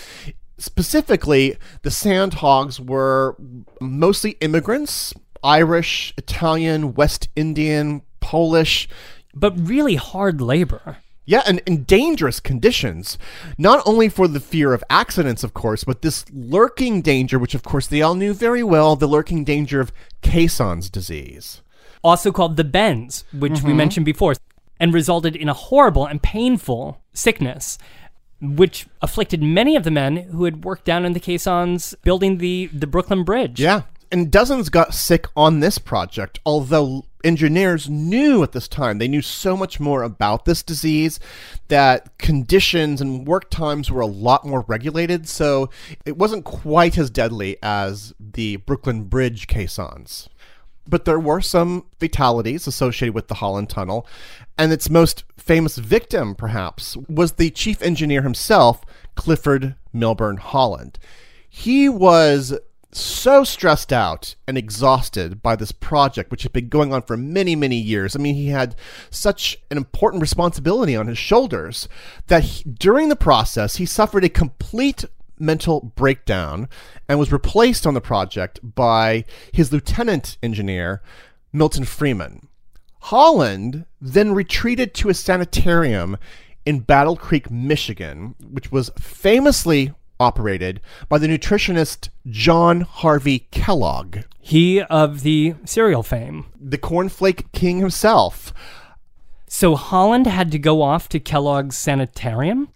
specifically, the Sandhogs were mostly immigrants Irish, Italian, West Indian, Polish. But really hard labor. Yeah, and in dangerous conditions. Not only for the fear of accidents, of course, but this lurking danger, which of course they all knew very well, the lurking danger of Caisson's disease. Also called the bends, which we mm-hmm. mentioned before, and resulted in a horrible and painful sickness, which afflicted many of the men who had worked down in the caissons building the, the Brooklyn Bridge. Yeah. And dozens got sick on this project, although engineers knew at this time, they knew so much more about this disease that conditions and work times were a lot more regulated, so it wasn't quite as deadly as the Brooklyn Bridge caissons. But there were some fatalities associated with the Holland Tunnel, and its most famous victim, perhaps, was the chief engineer himself, Clifford Milburn Holland. He was so stressed out and exhausted by this project, which had been going on for many, many years. I mean, he had such an important responsibility on his shoulders that he, during the process, he suffered a complete mental breakdown and was replaced on the project by his lieutenant engineer, Milton Freeman. Holland then retreated to a sanitarium in Battle Creek, Michigan, which was famously operated by the nutritionist John Harvey Kellogg, He of the cereal fame. the cornflake king himself. So Holland had to go off to Kellogg's sanitarium?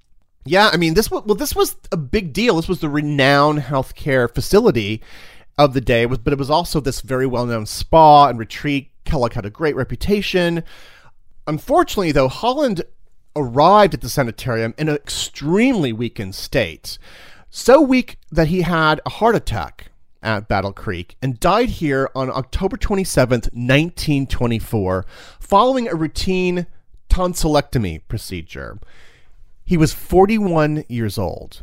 Yeah, I mean this was well this was a big deal. This was the renowned healthcare facility of the day, but it was also this very well-known spa and retreat. Kellogg had a great reputation. Unfortunately, though, Holland arrived at the sanitarium in an extremely weakened state. So weak that he had a heart attack at Battle Creek and died here on October 27th, 1924, following a routine tonsillectomy procedure. He was 41 years old.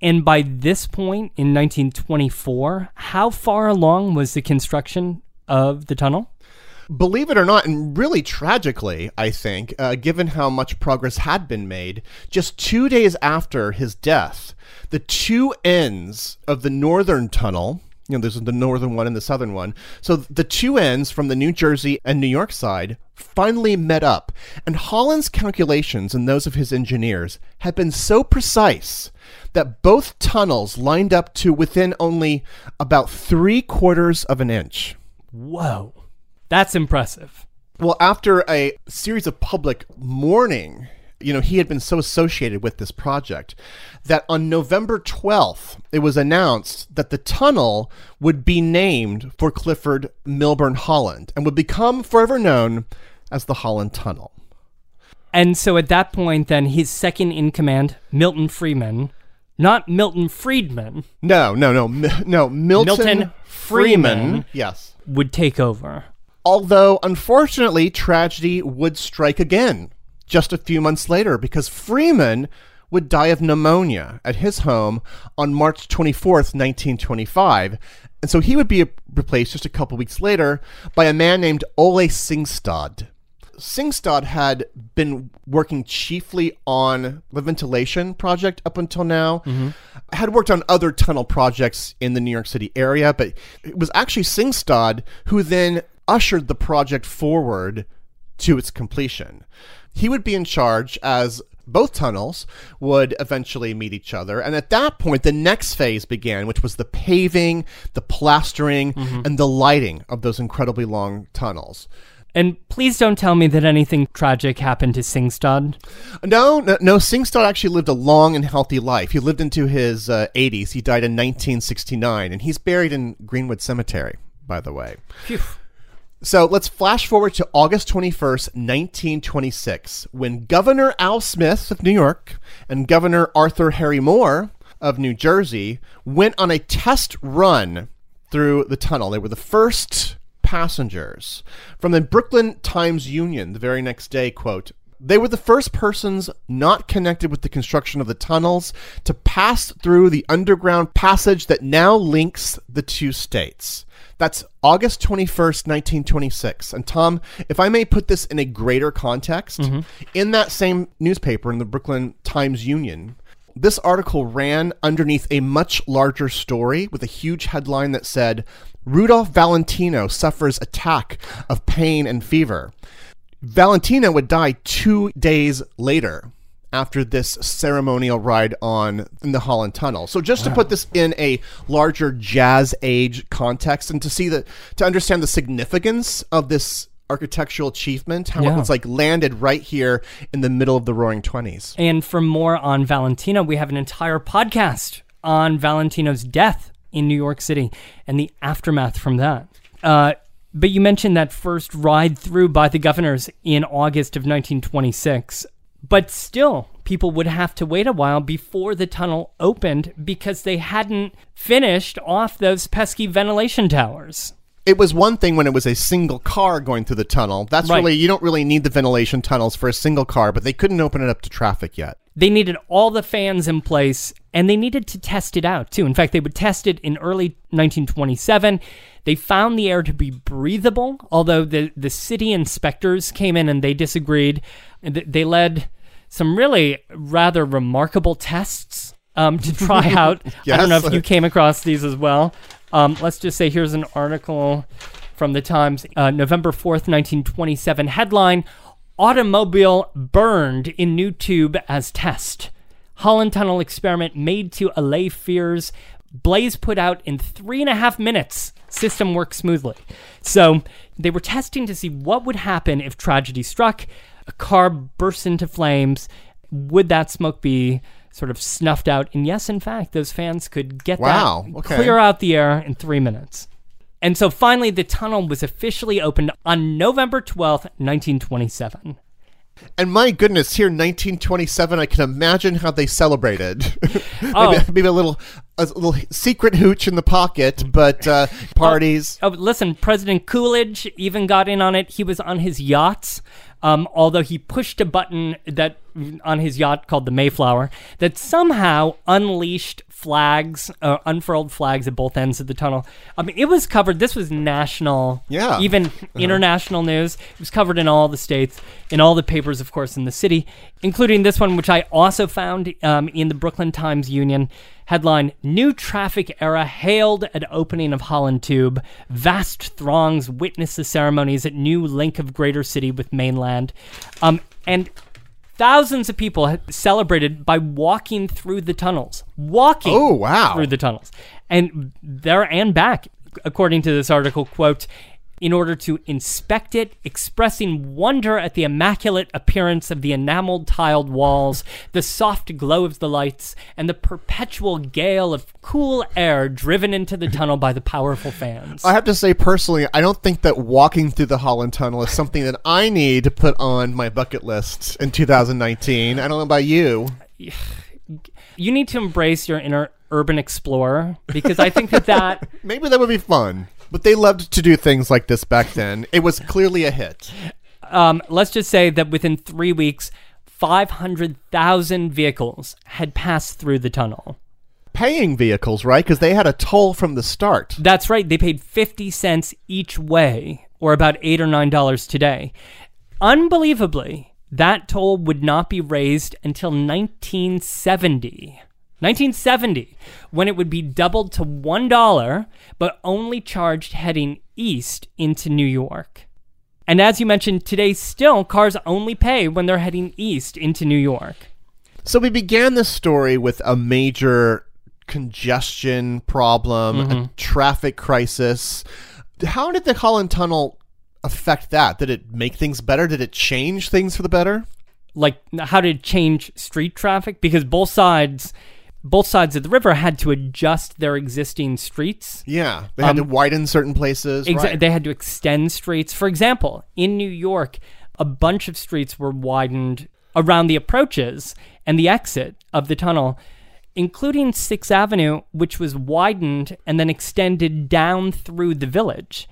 And by this point in 1924, how far along was the construction of the tunnel? Believe it or not, and really tragically, I think, uh, given how much progress had been made, just two days after his death, the two ends of the northern tunnel, you know, there's the northern one and the southern one, so the two ends from the New Jersey and New York side finally met up. And Holland's calculations and those of his engineers had been so precise that both tunnels lined up to within only about three quarters of an inch. Whoa. That's impressive. Well, after a series of public mourning, you know, he had been so associated with this project that on November 12th, it was announced that the tunnel would be named for Clifford Milburn Holland and would become forever known as the Holland Tunnel. And so at that point, then his second in command, Milton Freeman, not Milton Friedman, No, no, no, no, Milton, Milton Freeman. Freeman. Yes. would take over. Although, unfortunately, tragedy would strike again just a few months later because Freeman would die of pneumonia at his home on March 24th, 1925. And so he would be replaced just a couple weeks later by a man named Ole Singstad. Singstad had been working chiefly on the ventilation project up until now. Mm-hmm. Had worked on other tunnel projects in the New York City area, but it was actually Singstad who then ushered the project forward to its completion. He would be in charge as both tunnels would eventually meet each other. And at that point, the next phase began, which was the paving, the plastering, and the lighting of those incredibly long tunnels. And please don't tell me that anything tragic happened to Singstad. No, no, no. Singstad actually lived a long and healthy life. He lived into his uh, 80s. He died in 1969, and he's buried in Greenwood Cemetery, by the way. Phew. So let's flash forward to August 21st, 1926, when Governor Al Smith of New York and Governor Arthur Harry Moore of New Jersey went on a test run through the tunnel. They were the first passengers. From the Brooklyn Times Union, the very next day, quote, they were the first persons not connected with the construction of the tunnels to pass through the underground passage that now links the two states. That's August 21st, 1926. And Tom, if I may put this in a greater context, mm-hmm. in that same newspaper, in the Brooklyn Times Union, this article ran underneath a much larger story with a huge headline that said, Rudolph Valentino suffers attack of pain and fever. Valentino would die two days later after this ceremonial ride on in the Holland Tunnel. So just to put this in a larger jazz age context and to see the to understand the significance of this architectural achievement, how Yeah. it was like landed right here in the middle of the roaring 20s. And for more on Valentino, we have an entire podcast on Valentino's death in New York City and the aftermath from that. Uh, but you mentioned that first ride through by the governors in August of 1926. But still, people would have to wait a while before the tunnel opened because they hadn't finished off those pesky ventilation towers. It was one thing when it was a single car going through the tunnel. That's Right. really you don't really need the ventilation tunnels for a single car, but they couldn't open it up to traffic yet. They needed all the fans in place and they needed to test it out too. In fact, they would test it in early 1927. They found the air to be breathable, although the, the city inspectors came in and they disagreed. They led some really rather remarkable tests um, to try out. I don't know if you came across these as well. Um, let's just say here's an article from the Times, uh, November 4th, 1927. Headline Automobile burned in new tube as test. Holland Tunnel experiment made to allay fears. Blaze put out in three and a half minutes. System works smoothly. So they were testing to see what would happen if tragedy struck. A car bursts into flames. Would that smoke be sort of snuffed out? And yes, in fact, those fans could get Wow, that okay. clear out the air in three minutes. And so finally, the tunnel was officially opened on November 12th, 1927. And my goodness, here 1927, I can imagine how they celebrated. Oh. maybe, maybe a little, a little secret hooch in the pocket, but uh, parties. Oh, listen, President Coolidge even got in on it. He was on his yachts, um, although he pushed a button that on his yacht called the Mayflower that somehow unleashed flags, uh, unfurled flags at both ends of the tunnel. I mean, it was covered. This was national, Yeah. even international news. It was covered in all the states, in all the papers, of course, in the city, including this one, which I also found um, in the Brooklyn Times Union. Headline New traffic era hailed at opening of Holland Tube. Vast throngs witness the ceremonies at new link of greater city with mainland. Um, and thousands of people celebrated by walking through the tunnels. Walking Oh, wow. through the tunnels. And there and back, according to this article, quote, in order to inspect it, expressing wonder at the immaculate appearance of the enameled tiled walls, the soft glow of the lights, and the perpetual gale of cool air driven into the tunnel by the powerful fans. I have to say personally, I don't think that walking through the Holland Tunnel is something that I need to put on my bucket list in 2019. I don't know about you. you need to embrace your inner urban explorer because I think that that Maybe that would be fun. But they loved to do things like this back then. It was clearly a hit. um, let's just say that within three weeks, 500,000 vehicles had passed through the tunnel. Paying vehicles, right? Because they had a toll from the start. That's right, they paid 50 cents each way, or about 8 or $9 today. Unbelievably, that toll would not be raised until 1970. 1970, when it would be doubled to $1, but only charged heading east into New York. And as you mentioned, today still cars only pay when they're heading east into New York. So we began this story with a major congestion problem, a mm-hmm. traffic crisis. How did the Holland Tunnel affect that? Did it make things better? Did it change things for the better? like how did it change street traffic because both sides both sides of the river had to adjust their existing streets. Yeah, they had to widen certain places. Exa- right. They had to extend streets. For example, in New York, a bunch of streets were widened around the approaches and the exit of the tunnel, including Sixth Avenue, which was widened and then extended down through the village.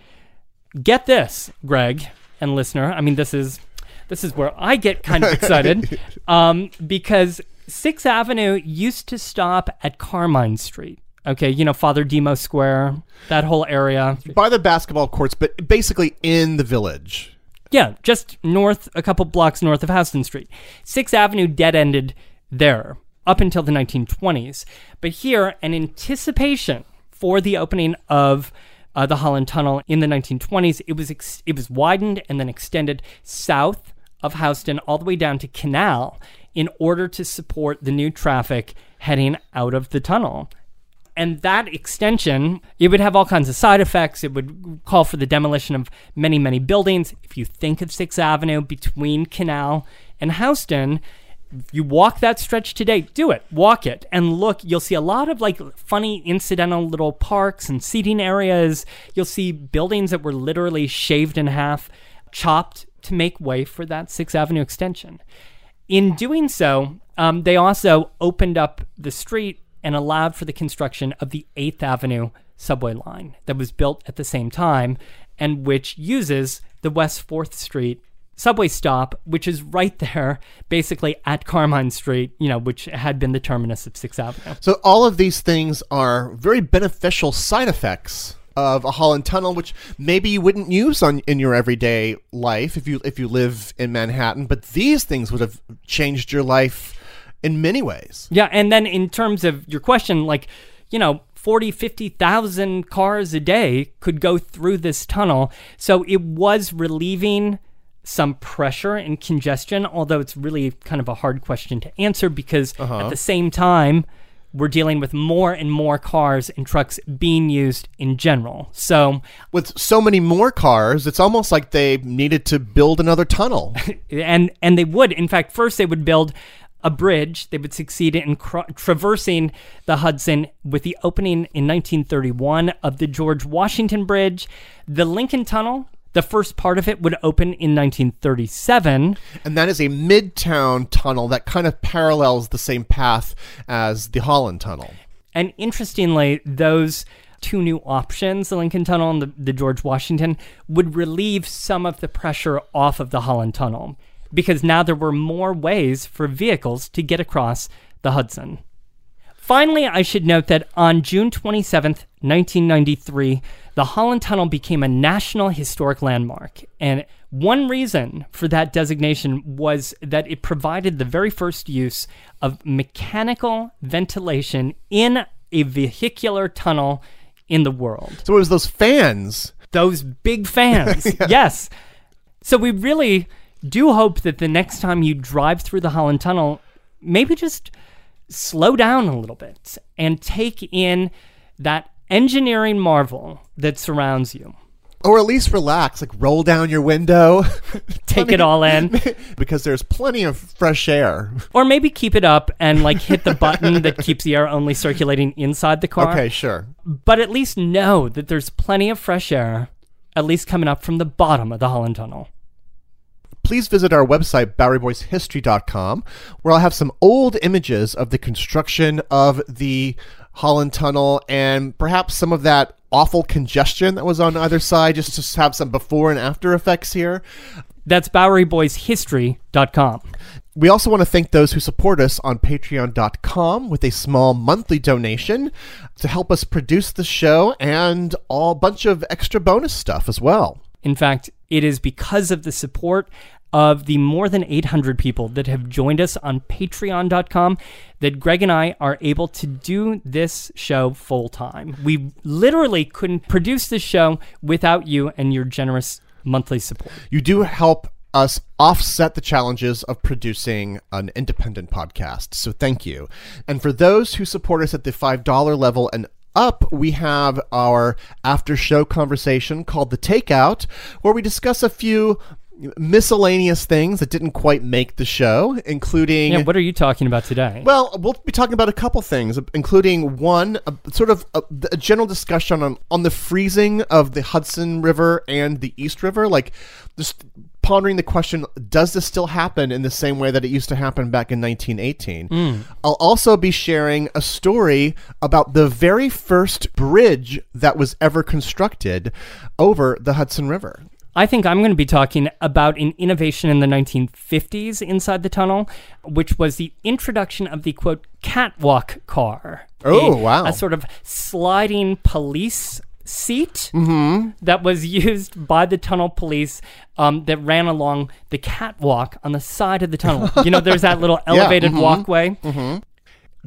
Get this, Greg and listener. I mean, this is this is where I get kind of excited um, because Sixth Avenue used to stop at Carmine Street. Okay, you know Father Demo Square, that whole area. By the basketball courts, but basically in the village. Yeah, just north, a couple blocks north of Houston Street. Sixth Avenue dead ended there up until the 1920s. But here, an anticipation for the opening of uh, the Holland Tunnel in the 1920s, it was ex- it was widened and then extended south of Houston all the way down to Canal in order to support the new traffic heading out of the tunnel. And that extension it would have all kinds of side effects. It would call for the demolition of many many buildings. If you think of 6th avenue between canal and houston you walk that stretch today do it walk it. And look you'll see a lot of like funny incidental little parks and seating areas. You'll see buildings that were literally shaved in half chopped to make way for that 6th avenue extension in doing so um, they also opened up the street and allowed for the construction of the 8th Avenue subway line that was built at the same time and which uses the West 4th Street subway stop, which is right there, basically at Carmine Street, you know, which had been the terminus of 6th Avenue. So all of these things are very beneficial side effects of a Holland Tunnel, which maybe you wouldn't use on in your everyday life if you if you live in Manhattan. But these things would have changed your life in many ways. Yeah, and then in terms of your question, like, you know, 40, 50,000 cars a day could go through this tunnel. So it was relieving some pressure and congestion, although it's really kind of a hard question to answer because at uh-huh. the same time, we're dealing with more and more cars and trucks being used in general. So, With so many more cars, it's almost like they needed to build another tunnel. and and they would in fact first they would build a bridge they would succeed in cr- traversing the hudson with the opening in 1931 of the george washington bridge the lincoln tunnel the first part of it would open in 1937 and that is a midtown tunnel that kind of parallels the same path as the Holland Tunnel. And interestingly, those two new options, the Lincoln Tunnel and the, the George Washington, would relieve some of the pressure off of the Holland Tunnel because now there were more ways for vehicles to get across the Hudson. Finally, I should note that on June 27th, 1993, the Holland Tunnel became a National Historic Landmark. And one reason for that designation was that it provided the very first use of mechanical ventilation in a vehicular tunnel in the world. So it was those fans. Those big fans. Yes. So we really do hope that the next time you drive through the Holland Tunnel, maybe just slow down a little bit and take in that engineering marvel that surrounds you. Or at least relax, like roll down your window. Take it all in. because there's plenty of fresh air. Or maybe keep it up and like hit the button that keeps the air only circulating inside the car. Okay, sure. But at least know that there's plenty of fresh air, at least coming up from the bottom of the Holland Tunnel. Please visit our website, BoweryBoysHistory.com, where I'll have some old images of the construction of the Holland Tunnel and perhaps some of that awful congestion that was on either side, just to have some before and after effects here. That's BoweryBoysHistory.com. We also want to thank those who support us on patreon.com with a small monthly donation to help us produce the show and a bunch of extra bonus stuff as well. In fact, it is because of the support of the more than 800 people that have joined us on patreon.com that Greg and I are able to do this show full time. We literally couldn't produce this show without you and your generous monthly support. You do help us offset the challenges of producing an independent podcast. So thank you. And for those who support us at the $5 level and up, we have our after show conversation called The Takeout, where we discuss a few miscellaneous things that didn't quite make the show, including. Yeah, what are you talking about today? Well, we'll be talking about a couple things, including one, a, sort of a, a general discussion on, on the freezing of the Hudson River and the East River. Like, just pondering the question does this still happen in the same way that it used to happen back in 1918? Mm. I'll also be sharing a story about the very first bridge that was ever constructed over the Hudson River. I think I'm going to be talking about an innovation in the 1950s inside the tunnel, which was the introduction of the quote catwalk car. Oh, A- wow. A sort of sliding police seat mm-hmm. that was used by the tunnel police um, that ran along the catwalk on the side of the tunnel. you know, there's that little elevated mm-hmm. walkway. Mm-hmm.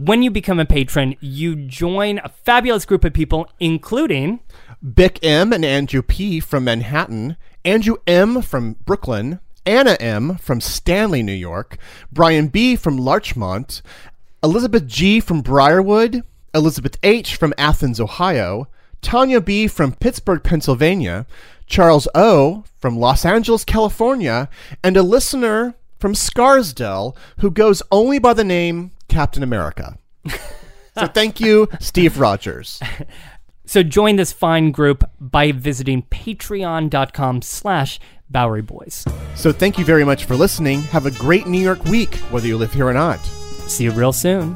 When you become a patron, you join a fabulous group of people, including Bick M and Andrew P from Manhattan, Andrew M from Brooklyn, Anna M from Stanley, New York, Brian B from Larchmont, Elizabeth G from Briarwood, Elizabeth H from Athens, Ohio, Tanya B from Pittsburgh, Pennsylvania, Charles O from Los Angeles, California, and a listener from Scarsdale who goes only by the name Captain America. so thank you, Steve Rogers. So join this fine group by visiting patreon.com slash Bowery Boys. So thank you very much for listening. Have a great New York week, whether you live here or not. See you real soon.